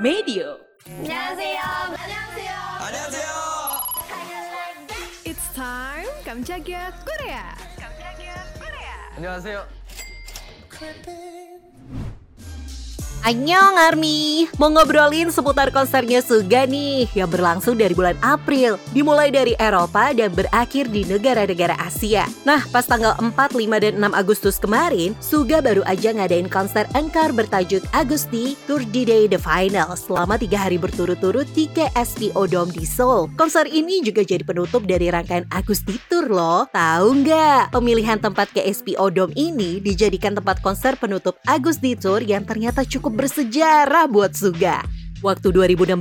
Medio. It's time Kamchaga Korea. 안녕하세요. Annyeong Army, mau ngobrolin seputar konsernya Suga nih yang berlangsung dari bulan April, dimulai dari Eropa dan berakhir di negara-negara Asia. Nah, pas tanggal 4, 5, dan 6 Agustus kemarin, Suga baru aja ngadain konser engkar bertajuk Agusti Tour de Day The Final selama tiga hari berturut-turut di KSPO Dome di Seoul. Konser ini juga jadi penutup dari rangkaian Agusti Tour loh. Tahu nggak? Pemilihan tempat KSPO Dome ini dijadikan tempat konser penutup Agusti Tour yang ternyata cukup bersejarah buat Suga. Waktu 2016,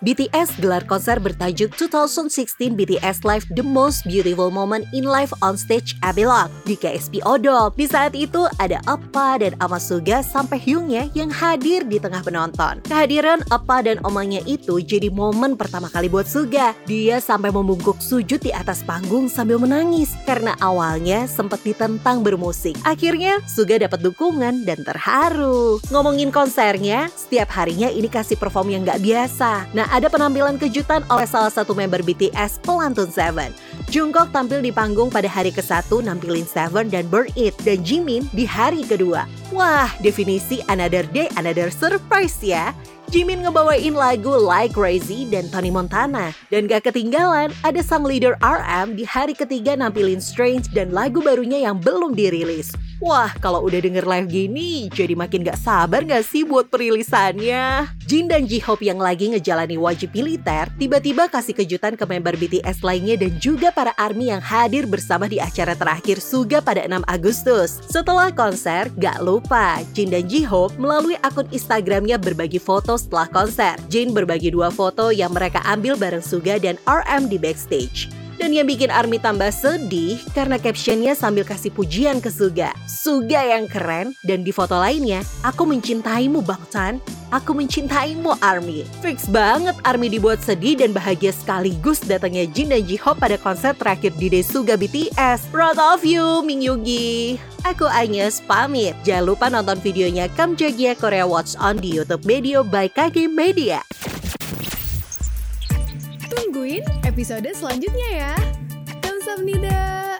BTS gelar konser bertajuk 2016 BTS Live The Most Beautiful Moment in Life on Stage Abelok di KSPO Dome. Di saat itu ada Appa dan Ama Suga sampai Hyungnya yang hadir di tengah penonton. Kehadiran Appa dan omangnya itu jadi momen pertama kali buat Suga. Dia sampai membungkuk sujud di atas panggung sambil menangis karena awalnya sempat ditentang bermusik. Akhirnya Suga dapat dukungan dan terharu. Ngomongin konsernya, setiap harinya ini kasih perform yang nggak biasa. Nah, ada penampilan kejutan oleh salah satu member BTS, Pelantun Seven. Jungkook tampil di panggung pada hari ke-1 nampilin Seven dan Burn It, dan Jimin di hari kedua. Wah, definisi Another Day, Another Surprise ya. Jimin ngebawain lagu Like Crazy dan Tony Montana. Dan gak ketinggalan, ada sang leader RM di hari ketiga nampilin Strange dan lagu barunya yang belum dirilis. Wah, kalau udah denger live gini, jadi makin gak sabar gak sih buat perilisannya? Jin dan J-Hope yang lagi ngejalani wajib militer, tiba-tiba kasih kejutan ke member BTS lainnya dan juga para ARMY yang hadir bersama di acara terakhir Suga pada 6 Agustus. Setelah konser, gak lupa, Jin dan J-Hope melalui akun Instagramnya berbagi foto setelah konser. Jin berbagi dua foto yang mereka ambil bareng Suga dan RM di backstage. Dan yang bikin Army tambah sedih karena captionnya sambil kasih pujian ke Suga. Suga yang keren dan di foto lainnya, aku mencintaimu Bang Chan. Aku mencintaimu Army. Fix banget Army dibuat sedih dan bahagia sekaligus datangnya Jin dan J-Hope pada konser terakhir di Day Suga BTS. Proud of you, Ming Yugi. Aku Agnes pamit. Jangan lupa nonton videonya Kamjagia Korea Watch On di YouTube Media by KG Media. Tungguin episode selanjutnya ya. Kamsahamnida.